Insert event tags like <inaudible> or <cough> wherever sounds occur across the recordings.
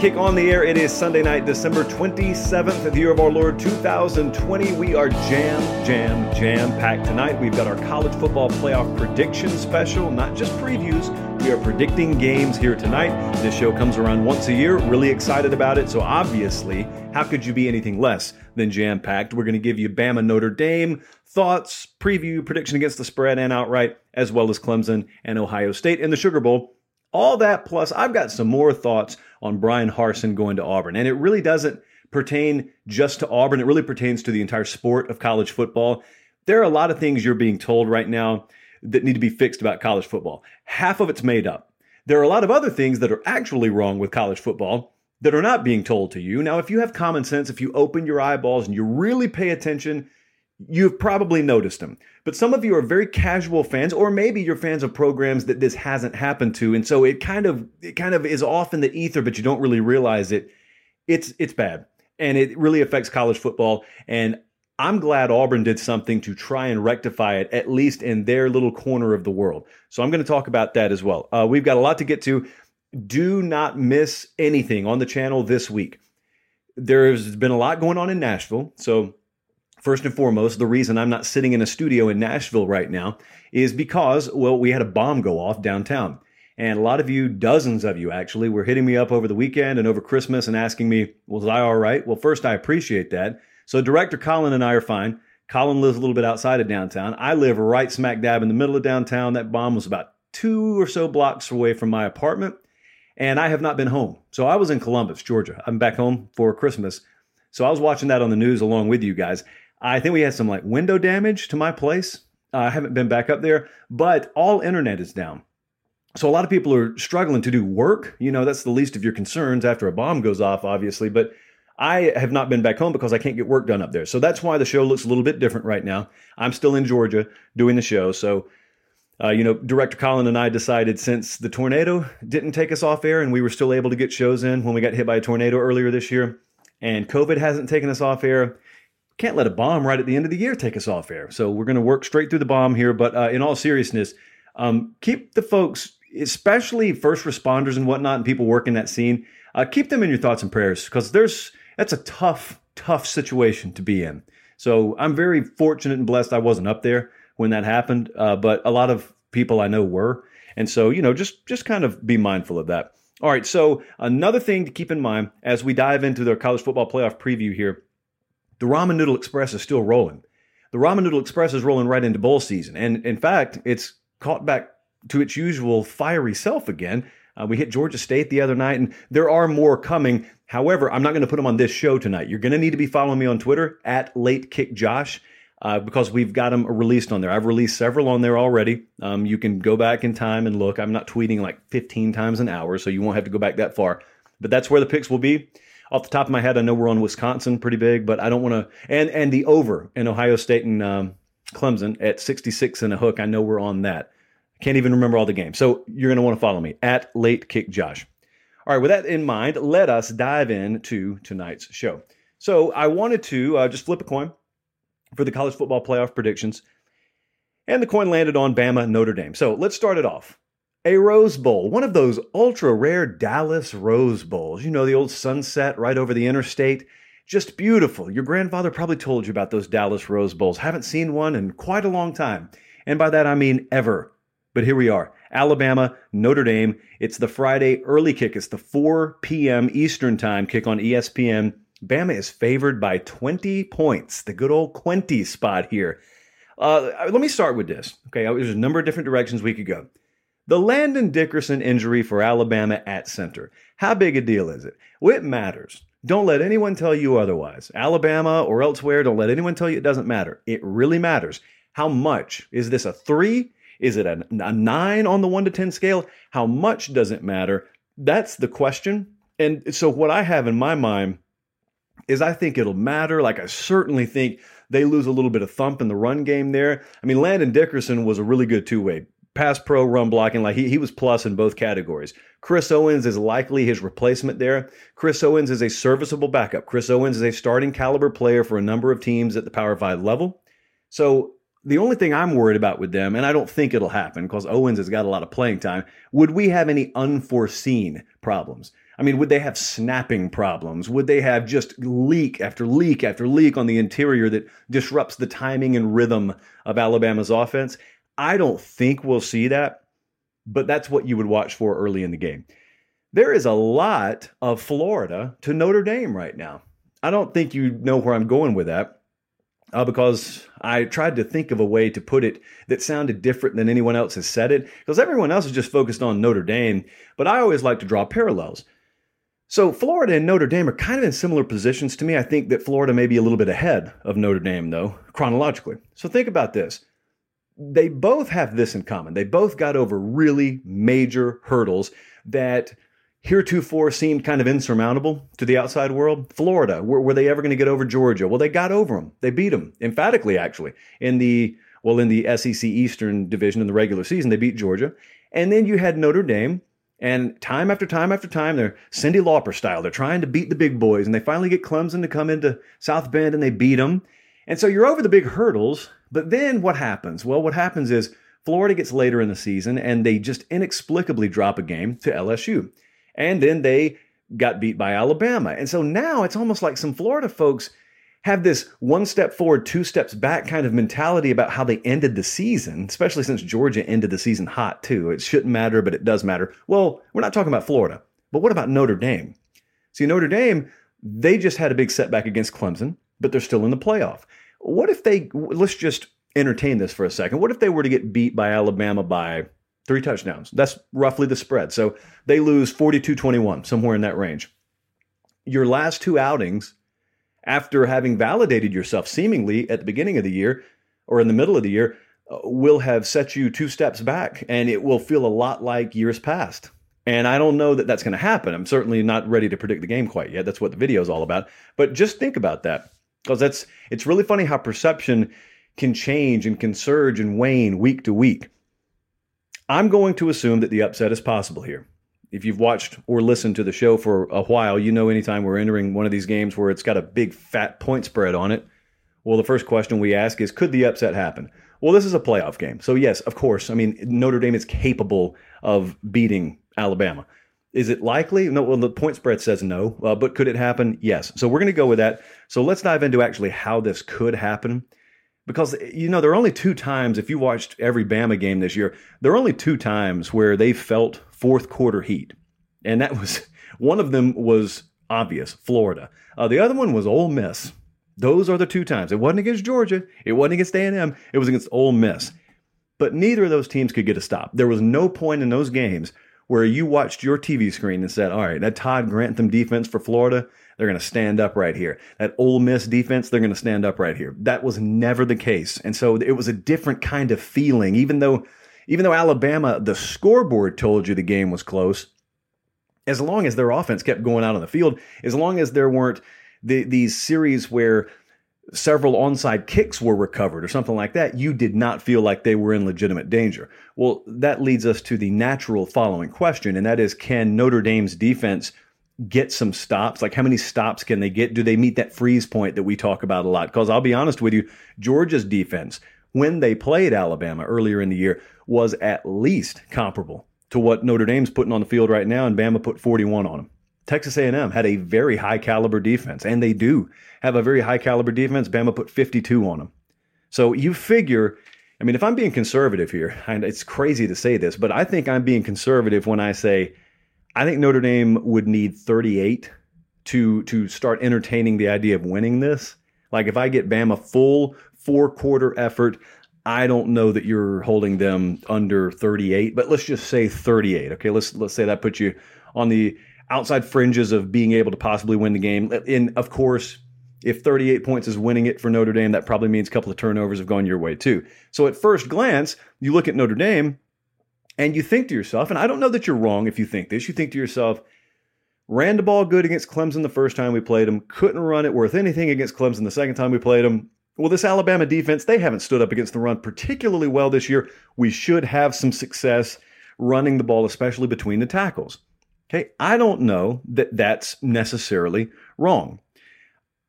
Kick on the air. It is Sunday night, December 27th, the year of our Lord 2020. We are jam, jam, jam packed tonight. We've got our college football playoff prediction special, not just previews. We are predicting games here tonight. This show comes around once a year. Really excited about it. So, obviously, how could you be anything less than jam packed? We're going to give you Bama Notre Dame thoughts, preview, prediction against the spread and outright, as well as Clemson and Ohio State in the Sugar Bowl. All that plus, I've got some more thoughts on Bryan Harsin going to Auburn. And it really doesn't pertain just to Auburn, it really pertains to the entire sport of college football. There are a lot of things you're being told right now that need to be fixed about college football. Half of it's made up. There are a lot of other things that are actually wrong with college football that are not being told to you. Now, if you have common sense, if you open your eyeballs and you really pay attention, you've probably noticed them. But some of you are very casual fans, or maybe you're fans of programs that this hasn't happened to, and so it kind of it kind of is off in the ether, but you don't really realize it. It's it's bad, and it really affects college football. And I'm glad Auburn did something to try and rectify it, at least in their little corner of the world. So I'm going to talk about that as well. Uh, we've got a lot to get to. Do not miss anything on the channel this week. There's been a lot going on in Nashville, so First and foremost, the reason I'm not sitting in a studio in Nashville right now is because, well, we had a bomb go off downtown. And a lot of you, dozens of you actually, were hitting me up over the weekend and over Christmas and asking me, was I all right? Well, first, I appreciate that. So, director Colin and I are fine. Colin lives a little bit outside of downtown. I live right smack dab in the middle of downtown. That bomb was about two or so blocks away from my apartment. And I have not been home. So, I was in Columbus, Georgia. I'm back home for Christmas. So, I was watching that on the news along with you guys. I think we had some like window damage to my place. Uh, I haven't been back up there, but all internet is down. So a lot of people are struggling to do work. You know, that's the least of your concerns after a bomb goes off, obviously. But I have not been back home because I can't get work done up there. So that's why the show looks a little bit different right now. I'm still in Georgia doing the show. So, uh, you know, director Colin and I decided since the tornado didn't take us off air and we were still able to get shows in when we got hit by a tornado earlier this year, and COVID hasn't taken us off air can't let a bomb right at the end of the year take us off air. So we're going to work straight through the bomb here. But uh, in all seriousness, um, keep the folks, especially first responders and whatnot, and people working that scene, uh, keep them in your thoughts and prayers because there's that's a tough, tough situation to be in. So I'm very fortunate and blessed I wasn't up there when that happened, uh, but a lot of people I know were, and so you know, just just kind of be mindful of that. All right. So another thing to keep in mind as we dive into the college football playoff preview here the Ramen Noodle Express is still rolling. The Ramen Noodle Express is rolling right into bowl season. And in fact, it's caught back to its usual fiery self again. Uh, we hit Georgia State the other night, and there are more coming. However, I'm not going to put them on this show tonight. You're going to need to be following me on Twitter at Late Kick Josh uh, because we've got them released on there. I've released several on there already. Um, you can go back in time and look. I'm not tweeting like 15 times an hour, so you won't have to go back that far. But that's where the picks will be off the top of my head, I know we're on Wisconsin pretty big, but I don't want to. And and the over in Ohio State and um, Clemson at 66 and a hook. I know we're on that. I can't even remember all the games. So you're going to want to follow me at Late Kick Josh. All right, with that in mind, let us dive into tonight's show. So I wanted to uh, just flip a coin for the college football playoff predictions, and the coin landed on Bama Notre Dame. So let's start it off. A Rose Bowl, one of those ultra rare Dallas Rose Bowls. You know, the old sunset right over the interstate. Just beautiful. Your grandfather probably told you about those Dallas Rose Bowls. Haven't seen one in quite a long time. And by that, I mean ever. But here we are Alabama, Notre Dame. It's the Friday early kick. It's the 4 p.m. Eastern Time kick on ESPN. Bama is favored by 20 points. The good old Quinty spot here. Uh, let me start with this. Okay, there's a number of different directions we could go. The Landon Dickerson injury for Alabama at center. How big a deal is it? Well, it matters. Don't let anyone tell you otherwise. Alabama or elsewhere, don't let anyone tell you it doesn't matter. It really matters. How much? Is this a three? Is it a, a nine on the one to 10 scale? How much does it matter? That's the question. And so, what I have in my mind is I think it'll matter. Like I certainly think they lose a little bit of thump in the run game there. I mean, Landon Dickerson was a really good two way pass pro run blocking. Like he, he was plus in both categories. Chris Owens is likely his replacement there. Chris Owens is a serviceable backup. Chris Owens is a starting caliber player for a number of teams at the Power Five level. So the only thing I'm worried about with them, and I don't think it'll happen because Owens has got a lot of playing time, would we have any unforeseen problems? I mean, would they have snapping problems? Would they have just leak after leak after leak on the interior that disrupts the timing and rhythm of Alabama's offense? I don't think we'll see that, but that's what you would watch for early in the game. There is a lot of Florida to Notre Dame right now. I don't think you know where I'm going with that uh, because I tried to think of a way to put it that sounded different than anyone else has said it, because everyone else is just focused on Notre Dame, but I always like to draw parallels. So Florida and Notre Dame are kind of in similar positions to me. I think that Florida may be a little bit ahead of Notre Dame, though, chronologically. So think about this. They both have this in common. They both got over really major hurdles that heretofore seemed kind of insurmountable to the outside world. Florida, were, were they ever going to get over Georgia? Well, they got over them. They beat them emphatically, actually, in the well in the SEC Eastern Division in the regular season. They beat Georgia, and then you had Notre Dame. And time after time after time, they're Cyndi Lauper style. They're trying to beat the big boys, and they finally get Clemson to come into South Bend, and they beat them. And so you're over the big hurdles. But then what happens? Well, what happens is Florida gets later in the season, and they just inexplicably drop a game to LSU. And then they got beat by Alabama. And so now it's almost like some Florida folks have this one step forward, two steps back kind of mentality about how they ended the season, especially since Georgia ended the season hot too. It shouldn't matter, but it does matter. Well, we're not talking about Florida, but what about Notre Dame? See, Notre Dame, they just had a big setback against Clemson, but they're still in the playoff. What if they, let's just entertain this for a second. What if they were to get beat by Alabama by three touchdowns. That's roughly the spread. So they lose 42 21, somewhere in that range. Your last two outings, after having validated yourself seemingly at the beginning of the year or in the middle of the year, uh, will have set you two steps back and it will feel a lot like years past. And I don't know that that's going to happen. I'm certainly not ready to predict the game quite yet. That's what the video is all about. But just think about that because that's it's really funny how perception can change and can surge and wane week to week. I'm going to assume that the upset is possible here. If you've watched or listened to the show for a while, you know anytime we're entering one of these games where it's got a big fat point spread on it, well, the first question we ask is could the upset happen? Well, this is a playoff game. So, yes, of course. I mean, Notre Dame is capable of beating Alabama. Is it likely? No, well, the point spread says no, uh, but could it happen? Yes. So, we're going to go with that. So, let's dive into actually how this could happen because you know there are only two times if you watched every Bama game this year, there are only two times where they felt fourth quarter heat, and that was <laughs> one of them was obvious, Florida. Uh, the other one was Ole Miss. Those are the two times. It wasn't against Georgia. It wasn't against A&M. It was against Ole Miss. But neither of those teams could get a stop. There was no point in those games where you watched your TV screen and said, all right, that Todd Grantham defense for Florida, they're going to stand up right here. That Ole Miss defense, they're going to stand up right here. That was never the case. And so it was a different kind of feeling, even though, even though Alabama, the scoreboard told you the game was close, as long as their offense kept going out on the field, as long as there weren't the, these series where several onside kicks were recovered or something like that, you did not feel like they were in legitimate danger. Well, that leads us to the natural following question, and that is can Notre Dame's defense get some stops? Like, how many stops can they get? Do they meet that freeze point that we talk about a lot? Because I'll be honest with you, Georgia's defense, when they played Alabama earlier in the year, was at least comparable to what Notre Dame's putting on the field right now, and Bama put 41 on them. Texas A&M had a very high caliber defense, and they do have a very high caliber defense. Bama put 52 on them. So you figure, I mean, if I'm being conservative here, <laughs> and it's crazy to say this, but I think I'm being conservative when I say I think Notre Dame would need 38 to to start entertaining the idea of winning this. Like if I get Bama full four quarter effort, I don't know that you're holding them under 38, but let's just say 38. Okay, let's let's say that puts you on the outside fringes of being able to possibly win the game. And of course, if 38 points is winning it for Notre Dame, that probably means a couple of turnovers have gone your way too. So at first glance, you look at Notre Dame and you think to yourself, and I don't know that you're wrong if you think this, you think to yourself, ran the ball good against Clemson the first time we played them, couldn't run it worth anything against Clemson the second time we played them. Well, this Alabama defense, they haven't stood up against the run particularly well this year. We should have some success running the ball, especially between the tackles. Okay, I don't know that that's necessarily wrong.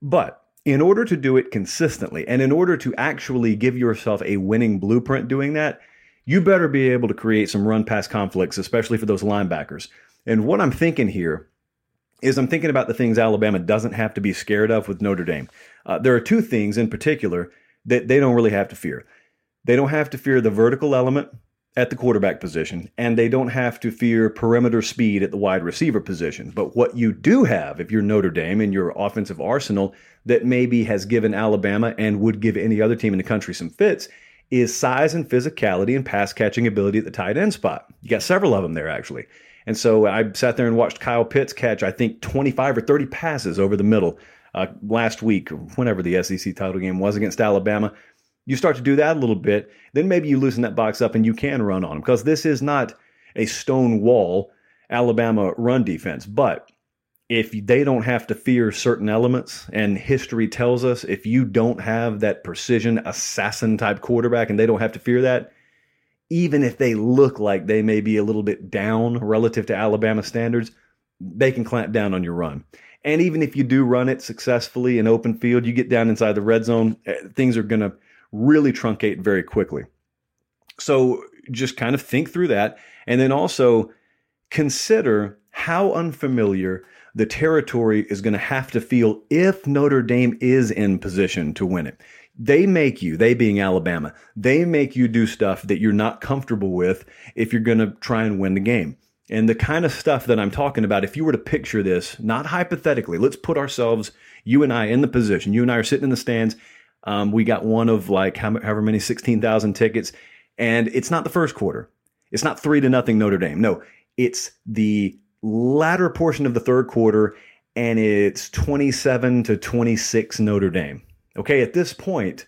But in order to do it consistently and in order to actually give yourself a winning blueprint doing that, you better be able to create some run pass conflicts, especially for those linebackers. And what I'm thinking here is I'm thinking about the things Alabama doesn't have to be scared of with Notre Dame. Uh, there are two things in particular that they don't really have to fear. They don't have to fear the vertical element at the quarterback position, and they don't have to fear perimeter speed at the wide receiver position. But what you do have, if you're Notre Dame in your offensive arsenal, that maybe has given Alabama and would give any other team in the country some fits, is size and physicality and pass catching ability at the tight end spot. You got several of them there, actually. And so I sat there and watched Kyle Pitts catch, I think, 25 or 30 passes over the middle uh, last week, whenever the SEC title game was against Alabama. You start to do that a little bit, then maybe you loosen that box up and you can run on them because this is not a stone wall Alabama run defense. But if they don't have to fear certain elements, and history tells us if you don't have that precision assassin type quarterback and they don't have to fear that, even if they look like they may be a little bit down relative to Alabama standards, they can clamp down on your run. And even if you do run it successfully in open field, you get down inside the red zone, eh, things are going to really truncate very quickly. So just kind of think through that. And then also consider how unfamiliar the territory is going to have to feel if Notre Dame is in position to win it. They make you, they being Alabama, they make you do stuff that you're not comfortable with if you're going to try and win the game. And the kind of stuff that I'm talking about, if you were to picture this, not hypothetically, let's put ourselves, you and I, in the position. You and I are sitting in the stands. Um, we got one of like however many 16,000 tickets, and it's not the first quarter. It's not three to nothing Notre Dame. No, it's the latter portion of the third quarter, and it's 27 to 26 Notre Dame. Okay, at this point,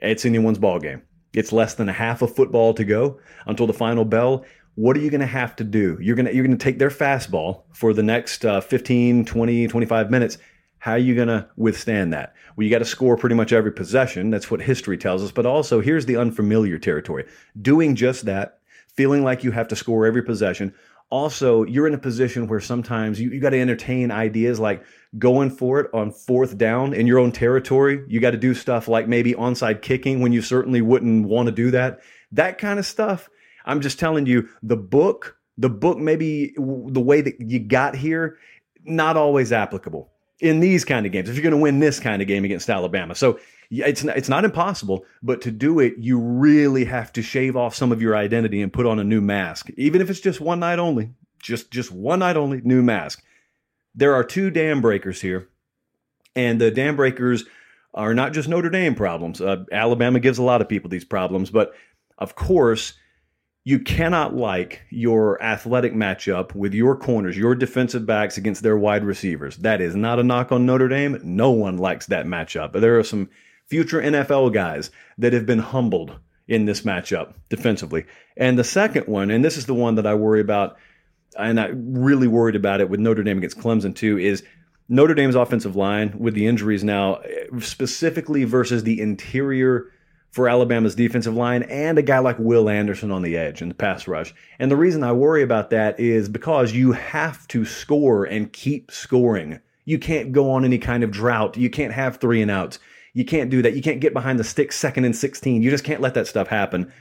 it's anyone's ball game. It's less than a half of football to go until the final bell. What are you going to have to do? You're going to you're going to take their fastball for the next uh, 15, 20, 25 minutes. How are you going to withstand that? Well, you got to score pretty much every possession. That's what history tells us. But also, here's the unfamiliar territory. Doing just that, feeling like you have to score every possession, also you're in a position where sometimes you, you got to entertain ideas like going for it on fourth down in your own territory. You got to do stuff like maybe onside kicking when you certainly wouldn't want to do that. That kind of stuff. I'm just telling you, the book, the book, maybe the way that you got here, not always applicable in these kind of games. If you're going to win this kind of game against Alabama, so it's not, it's not impossible, but to do it, you really have to shave off some of your identity and put on a new mask, even if it's just one night only. Just just one night only, new mask. There are two dam breakers here, and the dam breakers are not just Notre Dame problems. Uh, Alabama gives a lot of people these problems, but of course, you cannot like your athletic matchup with your corners, your defensive backs against their wide receivers. That is not a knock on Notre Dame. No one likes that matchup. But there are some future NFL guys that have been humbled in this matchup defensively. And the second one, and this is the one that I worry about, and I really worried about it with Notre Dame against Clemson too, is Notre Dame's offensive line with the injuries now, specifically versus the interior for Alabama's defensive line and a guy like Will Anderson on the edge in the pass rush. And the reason I worry about that is because you have to score and keep scoring. You can't go on any kind of drought. You can't have three and outs. You can't do that. You can't get behind the stick second and 16. You just can't let that stuff happen,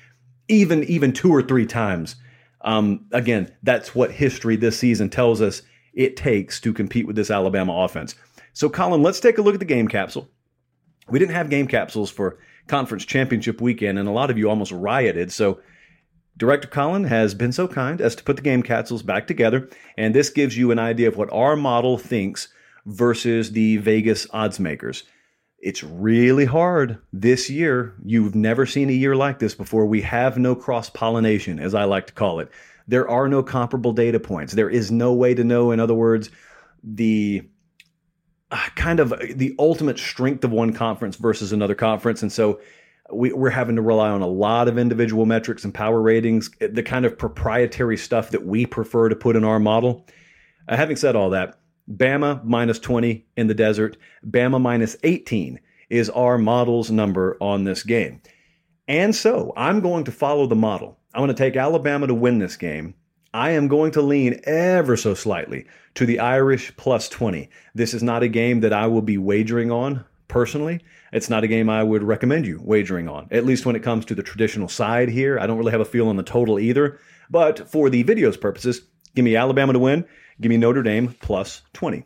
even even two or three times. Um, again, that's what history this season tells us it takes to compete with this Alabama offense. So, Colin, let's take a look at the game capsule. We didn't have game capsules for conference championship weekend, and a lot of you almost rioted. So, Director Colin has been so kind as to put the game capsules back together, and this gives you an idea of what our model thinks versus the Vegas odds makers. It's really hard this year. You've never seen a year like this before. We have no cross pollination, as I like to call it. There are no comparable data points. There is no way to know, in other words, the Uh, kind of uh, the ultimate strength of one conference versus another conference. And so we, are having to rely on a lot of individual metrics and power ratings, eh, the kind of proprietary stuff that we prefer to put in our model. Uh, having said all that, Bama minus 20 in the desert. Bama minus 18 is our model's number on this game. And so I'm going to follow the model. I'm going to take Alabama to win this game. I am going to lean ever so slightly to the Irish plus 20. This is not a game that I will be wagering on personally. It's not a game I would recommend you wagering on, at least when it comes to the traditional side here. I don't really have a feel on the total either. But for the video's purposes, give me Alabama to win, give me Notre Dame plus 20.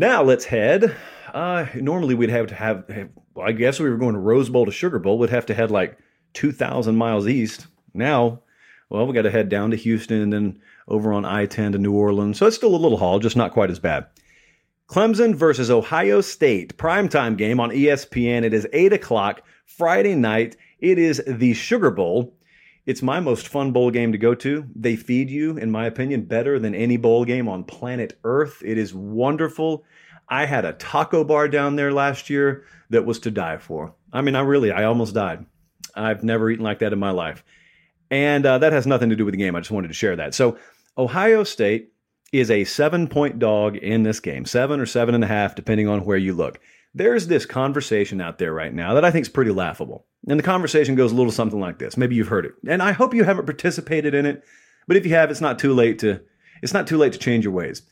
Now let's head. Uh, normally we'd have to have, well, I guess we were going to Rose Bowl to Sugar Bowl. We'd have to head like 2,000 miles east. Now, well, we got to head down to Houston and then over on I 10 to New Orleans. So it's still a little haul, just not quite as bad. Clemson versus Ohio State, primetime game on ESPN. It is 8 o'clock Friday night. It is the Sugar Bowl. It's my most fun bowl game to go to. They feed you, in my opinion, better than any bowl game on planet Earth. It is wonderful. I had a taco bar down there last year that was to die for. I mean, I really, I almost died. I've never eaten like that in my life. And uh, that has nothing to do with the game. I just wanted to share that. So, Ohio State is a seven point dog in this game, seven or seven and a half, depending on where you look. There's this conversation out there right now that I think is pretty laughable. And the conversation goes a little something like this. Maybe you've heard it. And I hope you haven't participated in it, but if you have, it's not too late to it's not too late to change your ways.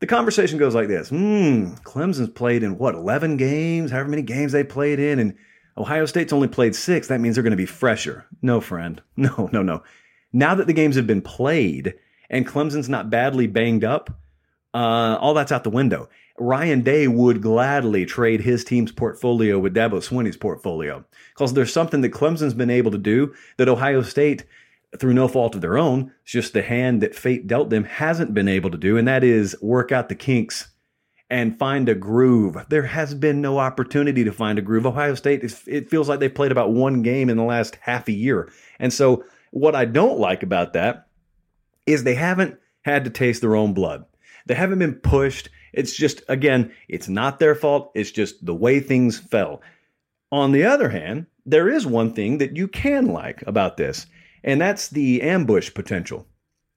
The conversation goes like this. Hmm, Clemson's played in what, 11 games, however many games they played in, and Ohio State's only played six. That means they're going to be fresher. No, friend. <laughs> No, no, no. Now that the games have been played and Clemson's not badly banged up, uh, all that's out the window. Ryan Day would gladly trade his team's portfolio with Dabo Swinney's portfolio because there's something that Clemson's been able to do that Ohio State, through no fault of their own, it's just the hand that fate dealt them, hasn't been able to do, and that is work out the kinks and find a groove. There has been no opportunity to find a groove. Ohio State, it feels like they've played about one game in the last half a year. And so, what I don't like about that is they haven't had to taste their own blood. They haven't been pushed. It's just, again, it's not their fault. It's just the way things fell. On the other hand, there is one thing that you can like about this, and that's the ambush potential.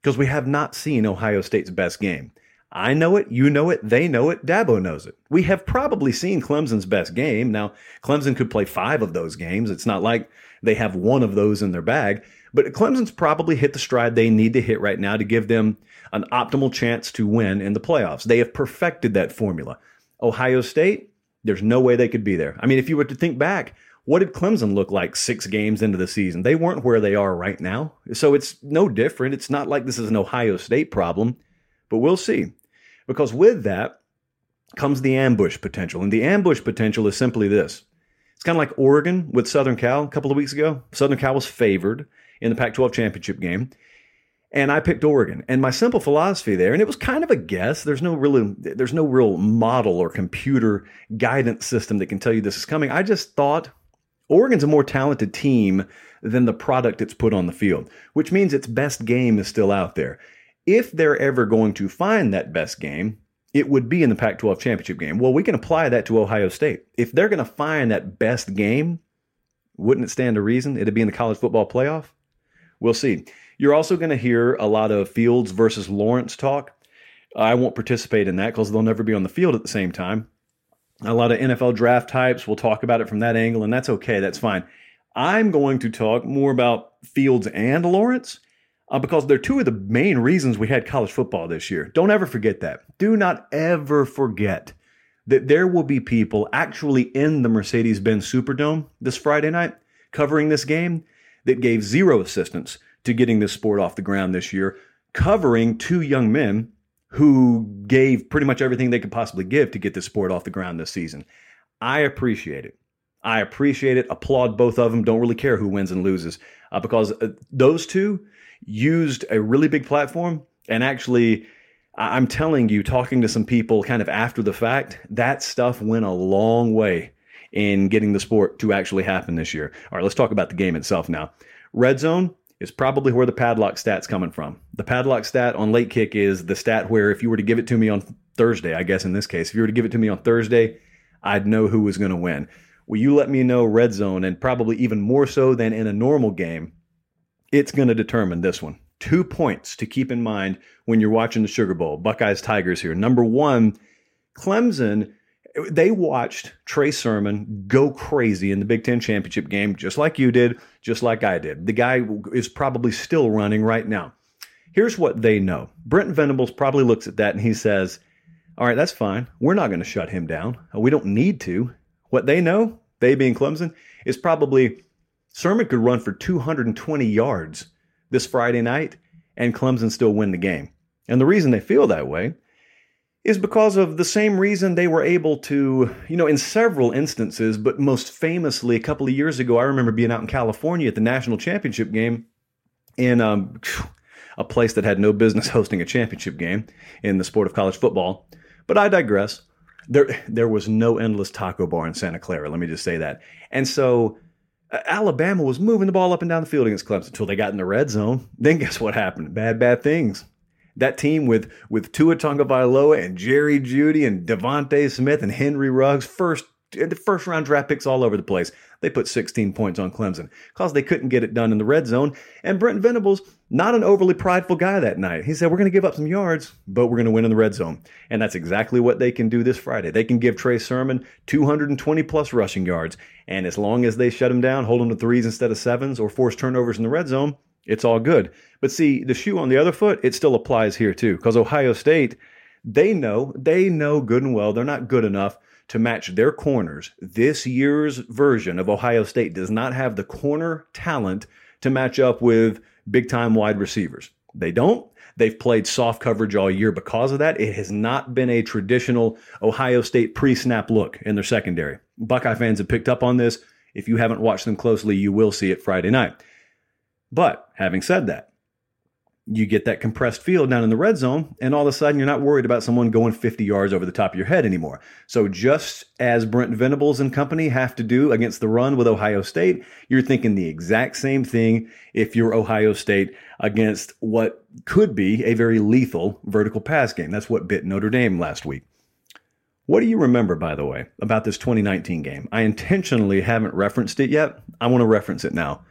Because we have not seen Ohio State's best game. I know it, you know it, they know it, Dabo knows it. We have probably seen Clemson's best game. Now, Clemson could play five of those games. It's not like they have one of those in their bag, but Clemson's probably hit the stride they need to hit right now to give them an optimal chance to win in the playoffs. They have perfected that formula. Ohio State, there's no way they could be there. I mean, if you were to think back, what did Clemson look like six games into the season? They weren't where they are right now. So it's no different. It's not like this is an Ohio State problem, but we'll see. Because with that comes the ambush potential. And the ambush potential is simply this it's kind of like Oregon with Southern Cal a couple of weeks ago. Southern Cal was favored in the Pac 12 championship game. And I picked Oregon. And my simple philosophy there, and it was kind of a guess. There's no really, there's no real model or computer guidance system that can tell you this is coming. I just thought Oregon's a more talented team than the product it's put on the field, which means its best game is still out there. If they're ever going to find that best game, it would be in the Pac 12 championship game. Well, we can apply that to Ohio State. If they're going to find that best game, wouldn't it stand to reason it'd be in the college football playoff? We'll see. You're also going to hear a lot of Fields versus Lawrence talk. I won't participate in that because they'll never be on the field at the same time. A lot of NFL draft types will talk about it from that angle, and that's okay. That's fine. I'm going to talk more about Fields and Lawrence uh, because they're two of the main reasons we had college football this year. Don't ever forget that. Do not ever forget that there will be people actually in the Mercedes Benz Superdome this Friday night covering this game that gave zero assistance to getting this sport off the ground this year, covering two young men who gave pretty much everything they could possibly give to get this sport off the ground this season. I appreciate it. I appreciate it. Applaud both of them. Don't really care who wins and loses uh, because uh, those two used a really big platform and actually I'm telling you, talking to some people kind of after the fact, that stuff went a long way in getting the sport to actually happen this year. All right, let's talk about the game itself now. Red zone is probably where the padlock stat's coming from. The padlock stat on late kick is the stat where if you were to give it to me on Thursday, I guess in this case, if you were to give it to me on Thursday, I'd know who was going to win. Will you let me know red zone and probably even more so than in a normal game? It's going to determine this one. Two points to keep in mind when you're watching the Sugar Bowl. Buckeyes Tigers here. Number one, Clemson they watched Trey Sermon go crazy in the Big Ten championship game, just like you did, just like I did. The guy is probably still running right now. Here's what they know Brent Venables probably looks at that and he says, All right, that's fine. We're not going to shut him down. We don't need to. What they know, they being Clemson, is probably Sermon could run for 220 yards this Friday night and Clemson still win the game. And the reason they feel that way is because of the same reason they were able to, you know, in several instances, but most famously a couple of years ago, I remember being out in California at the national championship game in um, a place that had no business <laughs> hosting a championship game in the sport of college football. But I digress. There, there was no endless taco bar in Santa Clara. Let me just say that. And so uh, Alabama was moving the ball up and down the field against Clemson until they got in the red zone. <laughs> Then guess what happened? Bad, bad things that team with with Tua Tagovailoa and Jerry Jeudy and DeVonta Smith and Henry Ruggs, first first round draft picks all over the place. They put 16 points on Clemson because they couldn't get it done in the red zone. And Brent Venables, not an overly prideful guy that night. He said, We're going to give up some yards, but we're going to win in the red zone. And that's exactly what they can do this Friday. They can give Trey Sermon 220 plus rushing yards. And as long as they shut him down, hold him to threes instead of sevens, or force turnovers in the red zone, it's all good. But see, the shoe on the other foot, it still applies here too, because Ohio State, they know, they know good and well they're not good enough to match their corners. This year's version of Ohio State does not have the corner talent to match up with big time wide receivers. They don't. They've played soft coverage all year because of that. It has not been a traditional Ohio State pre snap look in their secondary. Buckeye fans have picked up on this. If you haven't watched them closely, you will see it Friday night. But having said that, you get that compressed field down in the red zone, and all of a sudden you're not worried about someone going 50 yards over the top of your head anymore. So, just as Brent Venables and company have to do against the run with Ohio State, you're thinking the exact same thing if you're Ohio State against what could be a very lethal vertical pass game. That's what bit Notre Dame last week. What do you remember, by the way, about this 2019 game? I intentionally haven't referenced it yet. I want to reference it now.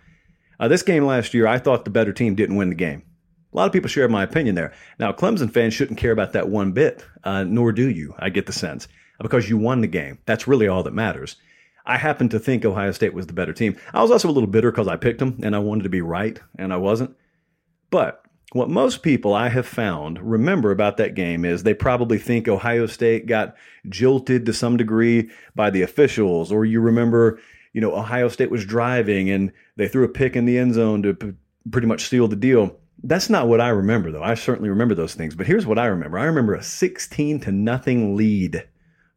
Uh, this game last year, I thought the better team didn't win the game. A lot of people share my opinion there. Now, Clemson fans shouldn't care about that one bit, uh, nor do you, I get the sense, because you won the game. That's really all that matters. I happen to think Ohio State was the better team. I was also a little bitter because I picked them and I wanted to be right, and I wasn't. But what most people I have found remember about that game is they probably think Ohio State got jilted to some degree by the officials, or you remember you know, Ohio State was driving and they threw a pick in the end zone to p- pretty much seal the deal. That's not what I remember, though. I certainly remember those things. But here's what I remember I remember a 16 to nothing lead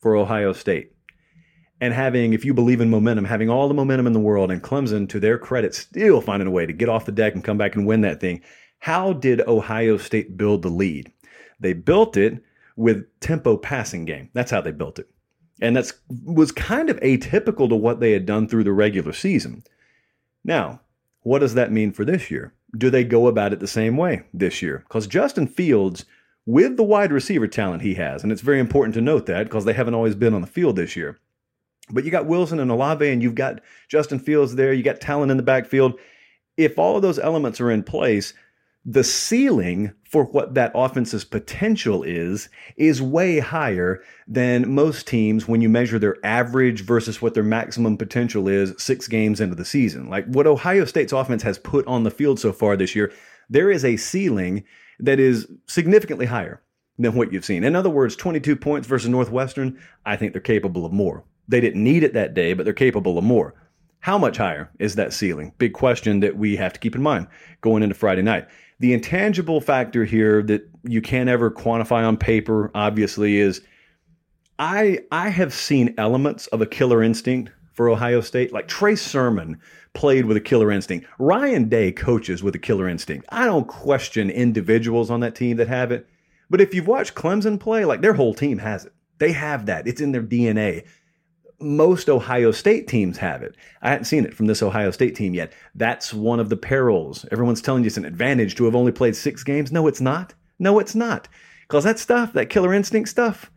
for Ohio State. And having, if you believe in momentum, having all the momentum in the world, and Clemson, to their credit, still finding a way to get off the deck and come back and win that thing. How did Ohio State build the lead? They built it with tempo passing game. That's how they built it. And that's was kind of atypical to what they had done through the regular season. Now, what does that mean for this year? Do they go about it the same way this year? Because Justin Fields, with the wide receiver talent he has, and it's very important to note that because they haven't always been on the field this year. But you got Wilson and Olave, and you've got Justin Fields there. You got talent in the backfield. If all of those elements are in place, the ceiling for what that offense's potential is is way higher than most teams when you measure their average versus what their maximum potential is six games into the season. Like what Ohio State's offense has put on the field so far this year, there is a ceiling that is significantly higher than what you've seen. In other words, 22 points versus Northwestern, I think they're capable of more. They didn't need it that day, but they're capable of more. How much higher is that ceiling? Big question that we have to keep in mind going into Friday night. The intangible factor here that you can't ever quantify on paper, obviously, is I I have seen elements of a killer instinct for Ohio State. Like Trey Sermon played with a killer instinct. Ryan Day coaches with a killer instinct. I don't question individuals on that team that have it, But if you've watched Clemson play, like their whole team has it. They have that. It's in their DNA. Most Ohio State teams have it. I hadn't seen it from this Ohio State team yet. That's one of the perils. Everyone's telling you it's an advantage to have only played six games. No, it's not. No, it's not. Because that stuff, that killer instinct stuff,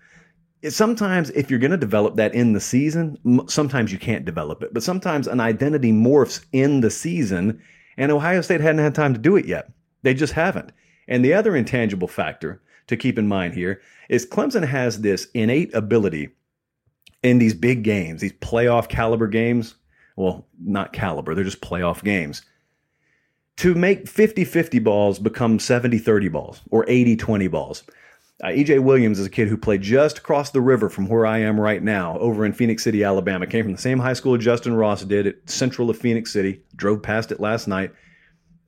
sometimes if you're going to develop that in the season, sometimes you can't develop it. But sometimes an identity morphs in the season, and Ohio State hadn't had time to do it yet. They just haven't. And the other intangible factor to keep in mind here is Clemson has this innate ability in these big games, these playoff caliber games. Well, not caliber, they're just playoff games. To make 50 50 balls become 70 30 balls or 80 20 balls. Uh, EJ Williams is a kid who played just across the river from where I am right now, over in Phenix City, Alabama. Came from the same high school Justyn Ross did at Central of Phenix City. Drove past it last night.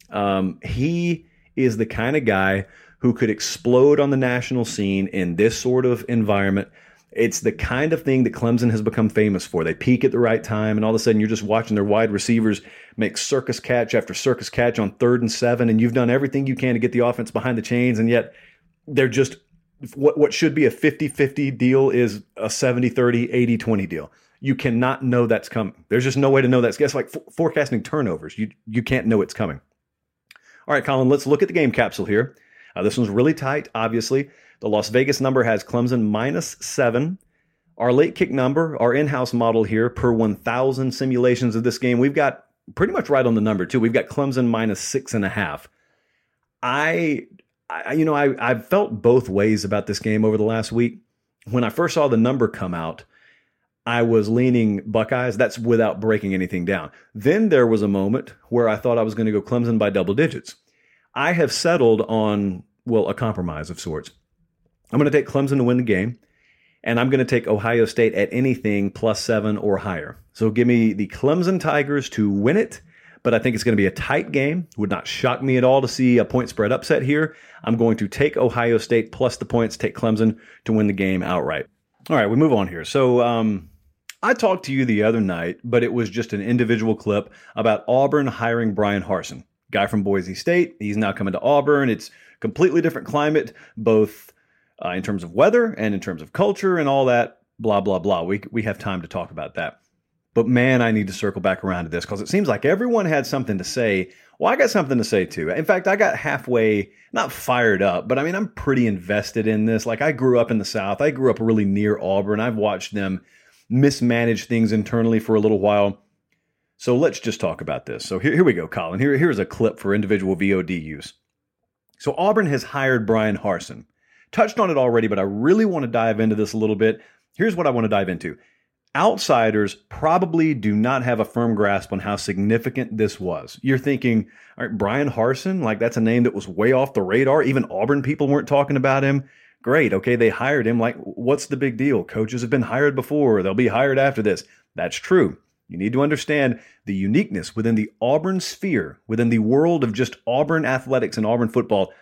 Um, he is the kind of guy who could explode on the national scene in this sort of environment. It's the kind of thing that Clemson has become famous for. They peak at the right time, and all of a sudden you're just watching their wide receivers make circus catch after circus catch on third and seven, and you've done everything you can to get the offense behind the chains, and yet they're just what what should be a 50-50 deal is a 70-30, 80-20 deal. You cannot know that's coming. There's just no way to know that's it's like forecasting turnovers. You you can't know it's coming. All right, Colin, let's look at the game capsule here. Uh, this one's really tight, obviously. The Las Vegas number has Clemson minus seven. Our late kick number, our in house model here, per 1,000 simulations of this game, we've got pretty much right on the number, too. We've got Clemson minus six and a half. I, I you know, I, I've felt both ways about this game over the last week. When I first saw the number come out, I was leaning Buckeyes. That's without breaking anything down. Then there was a moment where I thought I was going to go Clemson by double digits. I have settled on, well, a compromise of sorts. I'm going to take Clemson to win the game, and I'm going to take Ohio State at anything plus seven or higher. So give me the Clemson Tigers to win it, but I think it's going to be a tight game. Would not shock me at all to see a point spread upset here. I'm going to take Ohio State plus the points, take Clemson to win the game outright. All right, we move on here. So, um, I talked to you the other night, but it was just an individual clip about Auburn hiring Bryan Harsin guy from Boise State. He's now coming to Auburn. It's completely different climate, both uh, in terms of weather and in terms of culture and all that. Blah blah blah. We we have time to talk about that. But man, I need to circle back around to this because it seems like everyone had something to say. Well, I got something to say too. In fact, I got halfway, not fired up, but I mean, I'm pretty invested in this. Like, I grew up in the South. I grew up really near Auburn. I've watched them mismanage things internally for a little while. So let's just talk about this. So here, here we go, Colin. Here, here's a clip for individual VOD use. So Auburn has hired Bryan Harsin. Touched on it already, but I really want to dive into this a little bit. Here's what I want to dive into. Outsiders probably do not have a firm grasp on how significant this was. You're thinking, all right, Bryan Harsin, like that's a name that was way off the radar. Even Auburn people weren't talking about him. Great. Okay, they hired him. Like, what's the big deal? Coaches have been hired before. They'll be hired after this. That's true. You need to understand the uniqueness within the Auburn sphere, within the world of just Auburn athletics and Auburn football,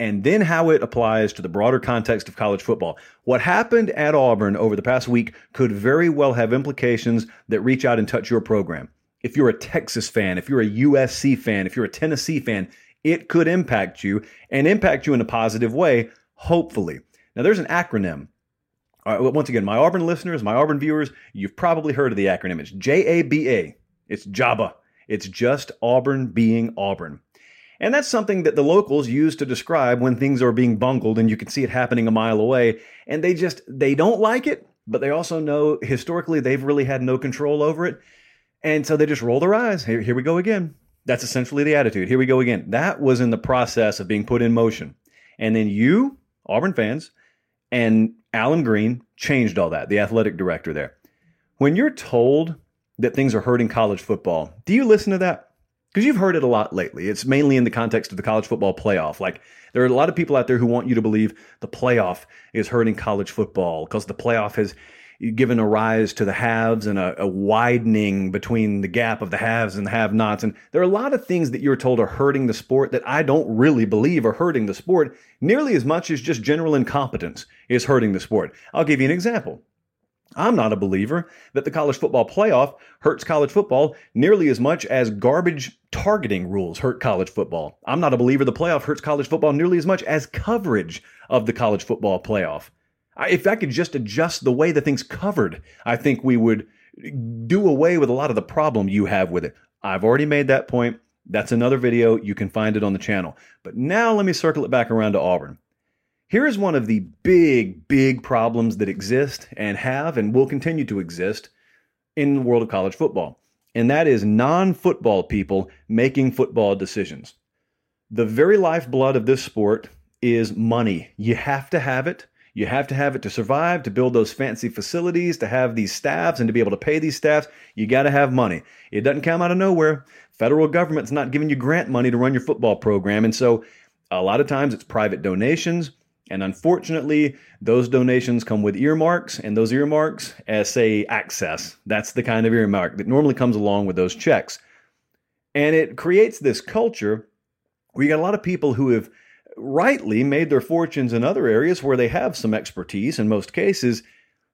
and then how it applies to the broader context of college football. What happened at Auburn over the past week could very well have implications that reach out and touch your program. If you're a Texas fan, if you're a USC fan, if you're a Tennessee fan, it could impact you and impact you in a positive way, hopefully. Now, there's an acronym once again, my Auburn listeners, my Auburn viewers, you've probably heard of the acronym. It's J A B A. It's JABA. It's just Auburn being Auburn. And that's something that the locals use to describe when things are being bungled and you can see it happening a mile away. And they just, they don't like it, but they also know historically they've really had no control over it. And so they just roll their eyes. Here, here we go again. That's essentially the attitude. Here we go again. That was in the process of being put in motion. And then you, Auburn fans, and Allen Greene changed all that, the athletic director there. When you're told that things are hurting college football, do you listen to that? Because you've heard it a lot lately. It's mainly in the context of the college football playoff. Like, there are a lot of people out there who want you to believe the playoff is hurting college football because the playoff has given a rise to the haves and a, a, widening between the gap of the haves and the have nots. And there are a lot of things that you're told are hurting the sport that I don't really believe are hurting the sport nearly as much as just general incompetence is hurting the sport. I'll give you an example. I'm not a believer that the college football playoff hurts college football nearly as much as garbage targeting rules hurt college football. I'm not a believer the playoff hurts college football nearly as much as coverage of the college football playoff. If I could just adjust the way the thing's covered, I think we would do away with a lot of the problem you have with it. I've already made that point. That's another video. You can find it on the channel. But now let me circle it back around to Auburn. Here is one of the big, big problems that exist and have and will continue to exist in the world of college football, and that is non football people making football decisions. The very lifeblood of this sport is money. You have to have it. You have to have it to survive, to build those fancy facilities, to have these staffs, and to be able to pay these staffs. You got to have money. It doesn't come out of nowhere. Federal government's not giving you grant money to run your football program. And so a lot of times it's private donations. And unfortunately, those donations come with earmarks, and those earmarks as say access. That's the kind of earmark that normally comes along with those checks. And it creates this culture where you got a lot of people who have rightly made their fortunes in other areas where they have some expertise in most cases,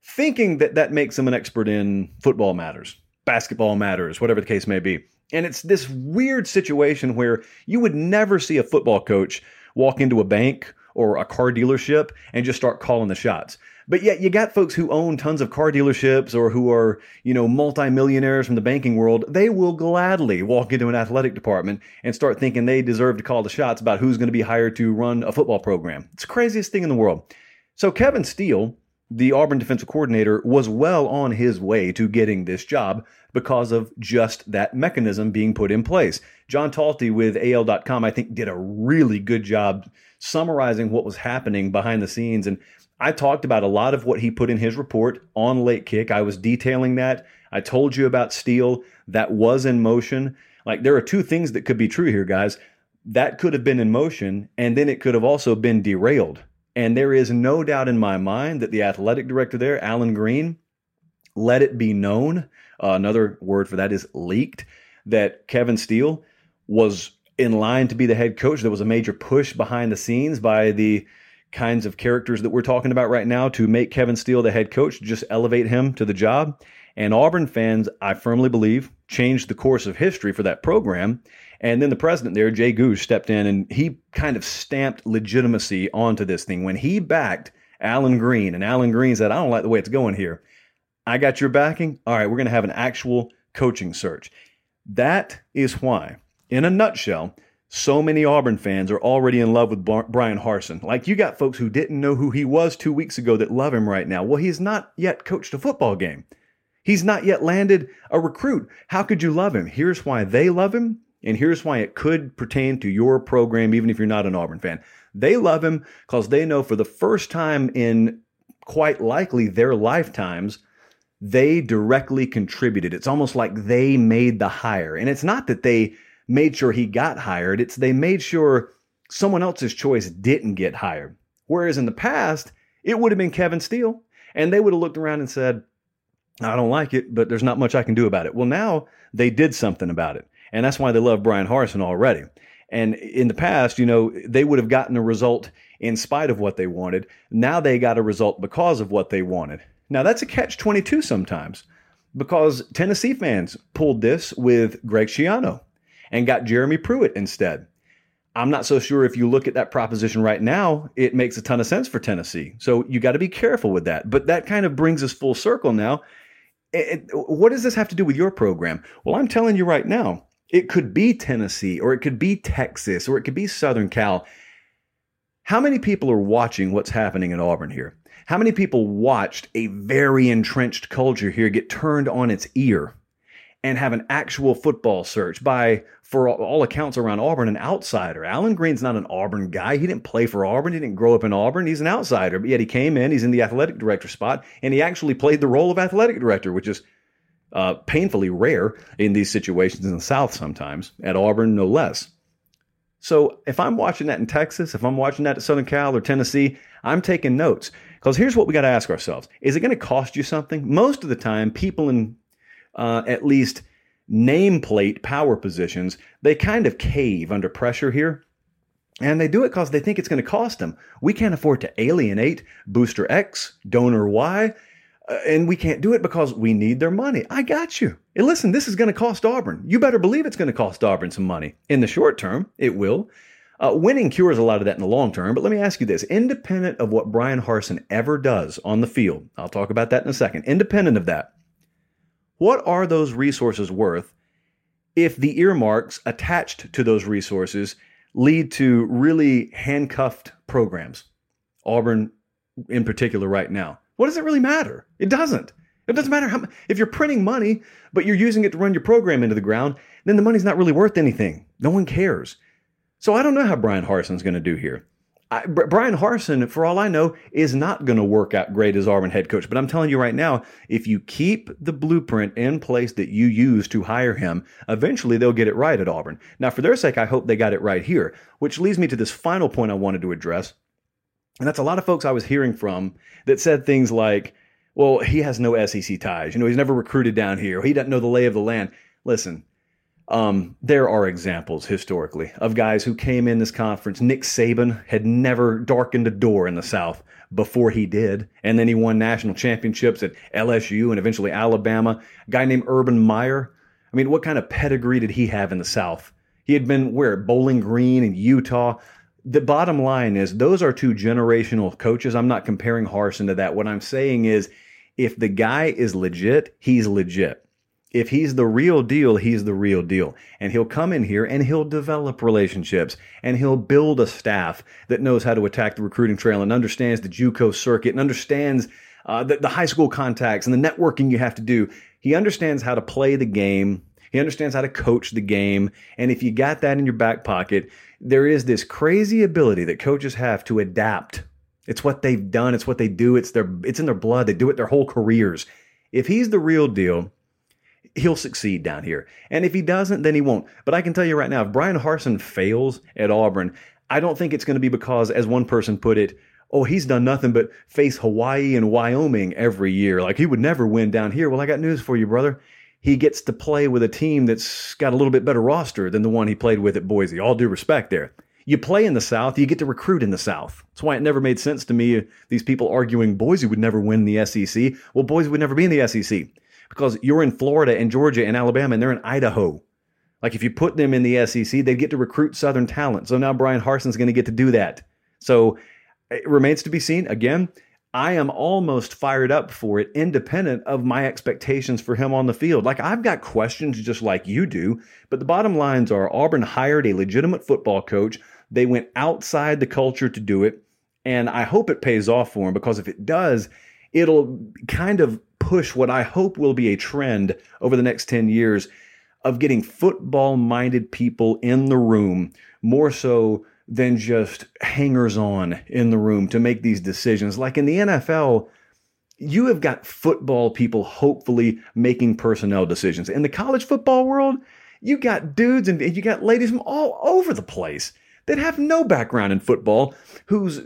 thinking that that makes them an expert in football matters, basketball matters, whatever the case may be. And it's this weird situation where you would never see a football coach walk into a bank or a car dealership and just start calling the shots. But yet you got folks who own tons of car dealerships or who are, you know, multimillionaires from the banking world. They will gladly walk into an athletic department and start thinking they deserve to call the shots about who's going to be hired to run a football program. It's the craziest thing in the world. So Kevin Steele, the Auburn defensive coordinator, was well on his way to getting this job because of just that mechanism being put in place. John Talty with AL.com, I think, did a really good job summarizing what was happening behind the scenes. And I talked about a lot of what he put in his report on late kick. I was detailing that. I told you about Steele. That was in motion. Like there are two things that could be true here, guys. That could have been in motion, and then it could have also been derailed. And there is no doubt in my mind that the athletic director there, Allen Greene, let it be known. Uh, another word for that is leaked that Kevin Steele was in line to be the head coach. There was a major push behind the scenes by the kinds of characters that we're talking about right now to make Kevin Steele the head coach, just elevate him to the job. And Auburn fans, I firmly believe, changed the course of history for that program. And then the president there, Jay Gogue, stepped in and he kind of stamped legitimacy onto this thing. When he backed Allen Greene and Allen Greene said, I don't like the way it's going here. I got your backing. All right, we're going to have an actual coaching search. That is why, in a nutshell, so many Auburn fans are already in love with Bryan Harsin. Like you got folks who didn't know who he was two weeks ago that love him right now. Well, he's not yet coached a football game. He's not yet landed a recruit. How could you love him? Here's why they love him, and here's why it could pertain to your program, even if you're not an Auburn fan. They love him because they know for the first time in quite likely their lifetimes, they directly contributed. It's almost like they made the hire. And it's not that they made sure he got hired. It's they made sure someone else's choice didn't get hired. Whereas in the past, it would have been Kevin Steele, and they would have looked around and said, I don't like it, but there's not much I can do about it. Well, now they did something about it. And that's why they love Bryan Harsin already. And in the past, you know, they would have gotten a result in spite of what they wanted. Now they got a result because of what they wanted. Now that's a catch 22 sometimes because Tennessee fans pulled this with Greg Schiano and got Jeremy Pruitt instead. I'm not so sure if you look at that proposition right now, it makes a ton of sense for Tennessee. So you got to be careful with that. But that kind of brings us full circle now. It, what does this have to do with your program? Well, I'm telling you right now, it could be Tennessee or it could be Texas or it could be Southern Cal. How many people are watching what's happening in Auburn here? How many people watched a very entrenched culture here get turned on its ear and have an actual football search by, for all accounts around Auburn, an outsider. Allen Greene's not an Auburn guy. He didn't play for Auburn. He didn't grow up in Auburn. He's an outsider. But yet he came in, he's in the athletic director spot, and he actually played the role of athletic director, which is uh, painfully rare in these situations in the South sometimes, at Auburn no less. So if I'm watching that in Texas, if I'm watching that at Southern Cal or Tennessee, I'm taking notes. Because here's what we got to ask ourselves Is it going to cost you something? Most of the time, people in uh, at least nameplate power positions, they kind of cave under pressure here. And they do it because they think it's going to cost them. We can't afford to alienate Booster X, Donor Y, uh, and we can't do it because we need their money. I got you. And listen, this is going to cost Auburn. You better believe it's going to cost Auburn some money. In the short term, it will. Uh, winning cures a lot of that in the long term, but let me ask you this independent of what Bryan Harsin ever does on the field, I'll talk about that in a second. Independent of that, what are those resources worth if the earmarks attached to those resources lead to really handcuffed programs? Auburn, in particular, right now. What does it really matter? It doesn't. It doesn't matter how if you're printing money, but you're using it to run your program into the ground, then the money's not really worth anything. No one cares. So I don't know how Bryan Harsin's going to do here. I, Bryan Harsin, for all I know, is not going to work out great as Auburn head coach. But I'm telling you right now, if you keep the blueprint in place that you use to hire him, eventually they'll get it right at Auburn. Now, for their sake, I hope they got it right here, which leads me to this final point I wanted to address. And that's a lot of folks I was hearing from that said things like, well, he has no SEC ties. You know, he's never recruited down here. He doesn't know the lay of the land. Listen, um, there are examples historically of guys who came in this conference. Nick Saban had never darkened a door in the South before he did. And then he won national championships at LSU and eventually Alabama. A guy named Urban Meyer. I mean, what kind of pedigree did he have in the South? He had been where? Bowling Green and Utah. The bottom line is those are two generational coaches. I'm not comparing Harsin to that. What I'm saying is if the guy is legit, he's legit if he's the real deal, he's the real deal. And he'll come in here and he'll develop relationships and he'll build a staff that knows how to attack the recruiting trail and understands the JUCO circuit and understands uh, the, the high school contacts and the networking you have to do. He understands how to play the game. He understands how to coach the game. And if you got that in your back pocket, there is this crazy ability that coaches have to adapt. It's what they've done. It's what they do. It's their, it's in their blood. They do it their whole careers. If he's the real deal, he'll succeed down here. And if he doesn't, then he won't. But I can tell you right now, if Bryan Harsin fails at Auburn, I don't think it's going to be because, as one person put it, oh, he's done nothing but face Hawaii and Wyoming every year. Like he would never win down here. Well, I got news for you, brother. He gets to play with a team that's got a little bit better roster than the one he played with at Boise. All due respect there. You play in the South, you get to recruit in the South. That's why it never made sense to me. Uh, these people arguing Boise would never win the SEC. Well, Boise would never be in the SEC because you're in Florida and Georgia and Alabama and they're in Idaho. Like if you put them in the SEC, they'd get to recruit Southern talent. So now Bryan Harsin's going to get to do that. So it remains to be seen. Again, I am almost fired up for it, independent of my expectations for him on the field. Like I've got questions just like you do, but the bottom lines are Auburn hired a legitimate football coach. They went outside the culture to do it. And I hope it pays off for him because if it does, it'll kind of push what I hope will be a trend over the next 10 years of getting football minded people in the room more so than just hangers on in the room to make these decisions. Like in the NFL, you have got football people hopefully making personnel decisions. In the college football world, you got dudes and you got ladies from all over the place that have no background in football whose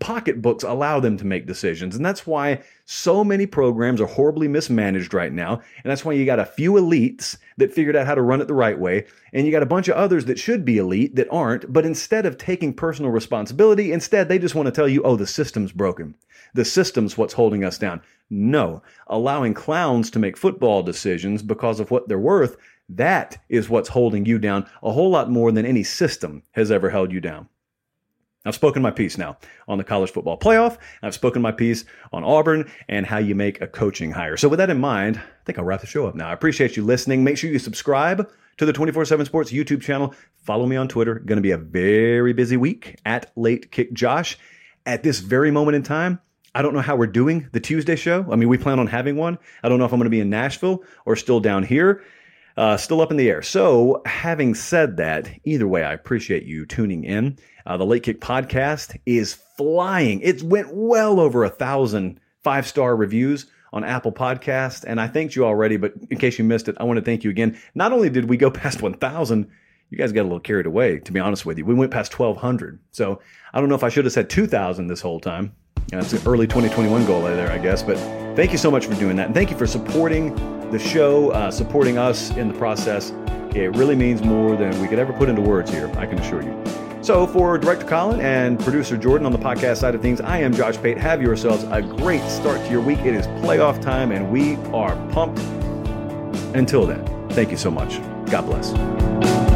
pocketbooks allow them to make decisions. And that's why so many programs are horribly mismanaged right now. And that's why you got a few elites that figured out how to run it the right way. And you got a bunch of others that should be elite that aren't. But instead of taking personal responsibility, instead they just want to tell you, oh, the system's broken. The system's what's holding us down. No, allowing clowns to make football decisions because of what they're worth that is what's holding you down a whole lot more than any system has ever held you down. I've spoken my piece now on the college football playoff. I've spoken my piece on Auburn and how you make a coaching hire. So, with that in mind, I think I'll wrap the show up now. I appreciate you listening. Make sure you subscribe to the 24 7 Sports YouTube channel. Follow me on Twitter. Going to be a very busy week at Late Kick Josh. At this very moment in time, I don't know how we're doing the Tuesday show. I mean, we plan on having one. I don't know if I'm going to be in Nashville or still down here uh, still up in the air. So, having said that, either way, I appreciate you tuning in. Uh, the Late Kick podcast is flying. It went well over a thousand five star reviews on Apple Podcast, and I thanked you already. But in case you missed it, I want to thank you again. Not only did we go <laughs> past 1,000, you guys got a little carried away. To be honest with you, we went past 1,200. So I don't know if I should have said 2,000 this whole time. That's an early 2021 goal there, I guess. But thank you so much for doing that, and thank you for supporting the show, uh, supporting us in the process. It really means more than we could ever put into words here, I can assure you. So, for Director Colin and producer Jordan on the podcast side of things, I am Josh Pate. Have yourselves a great start to your week. It is playoff time, and we are pumped. Until then, thank you so much. God bless.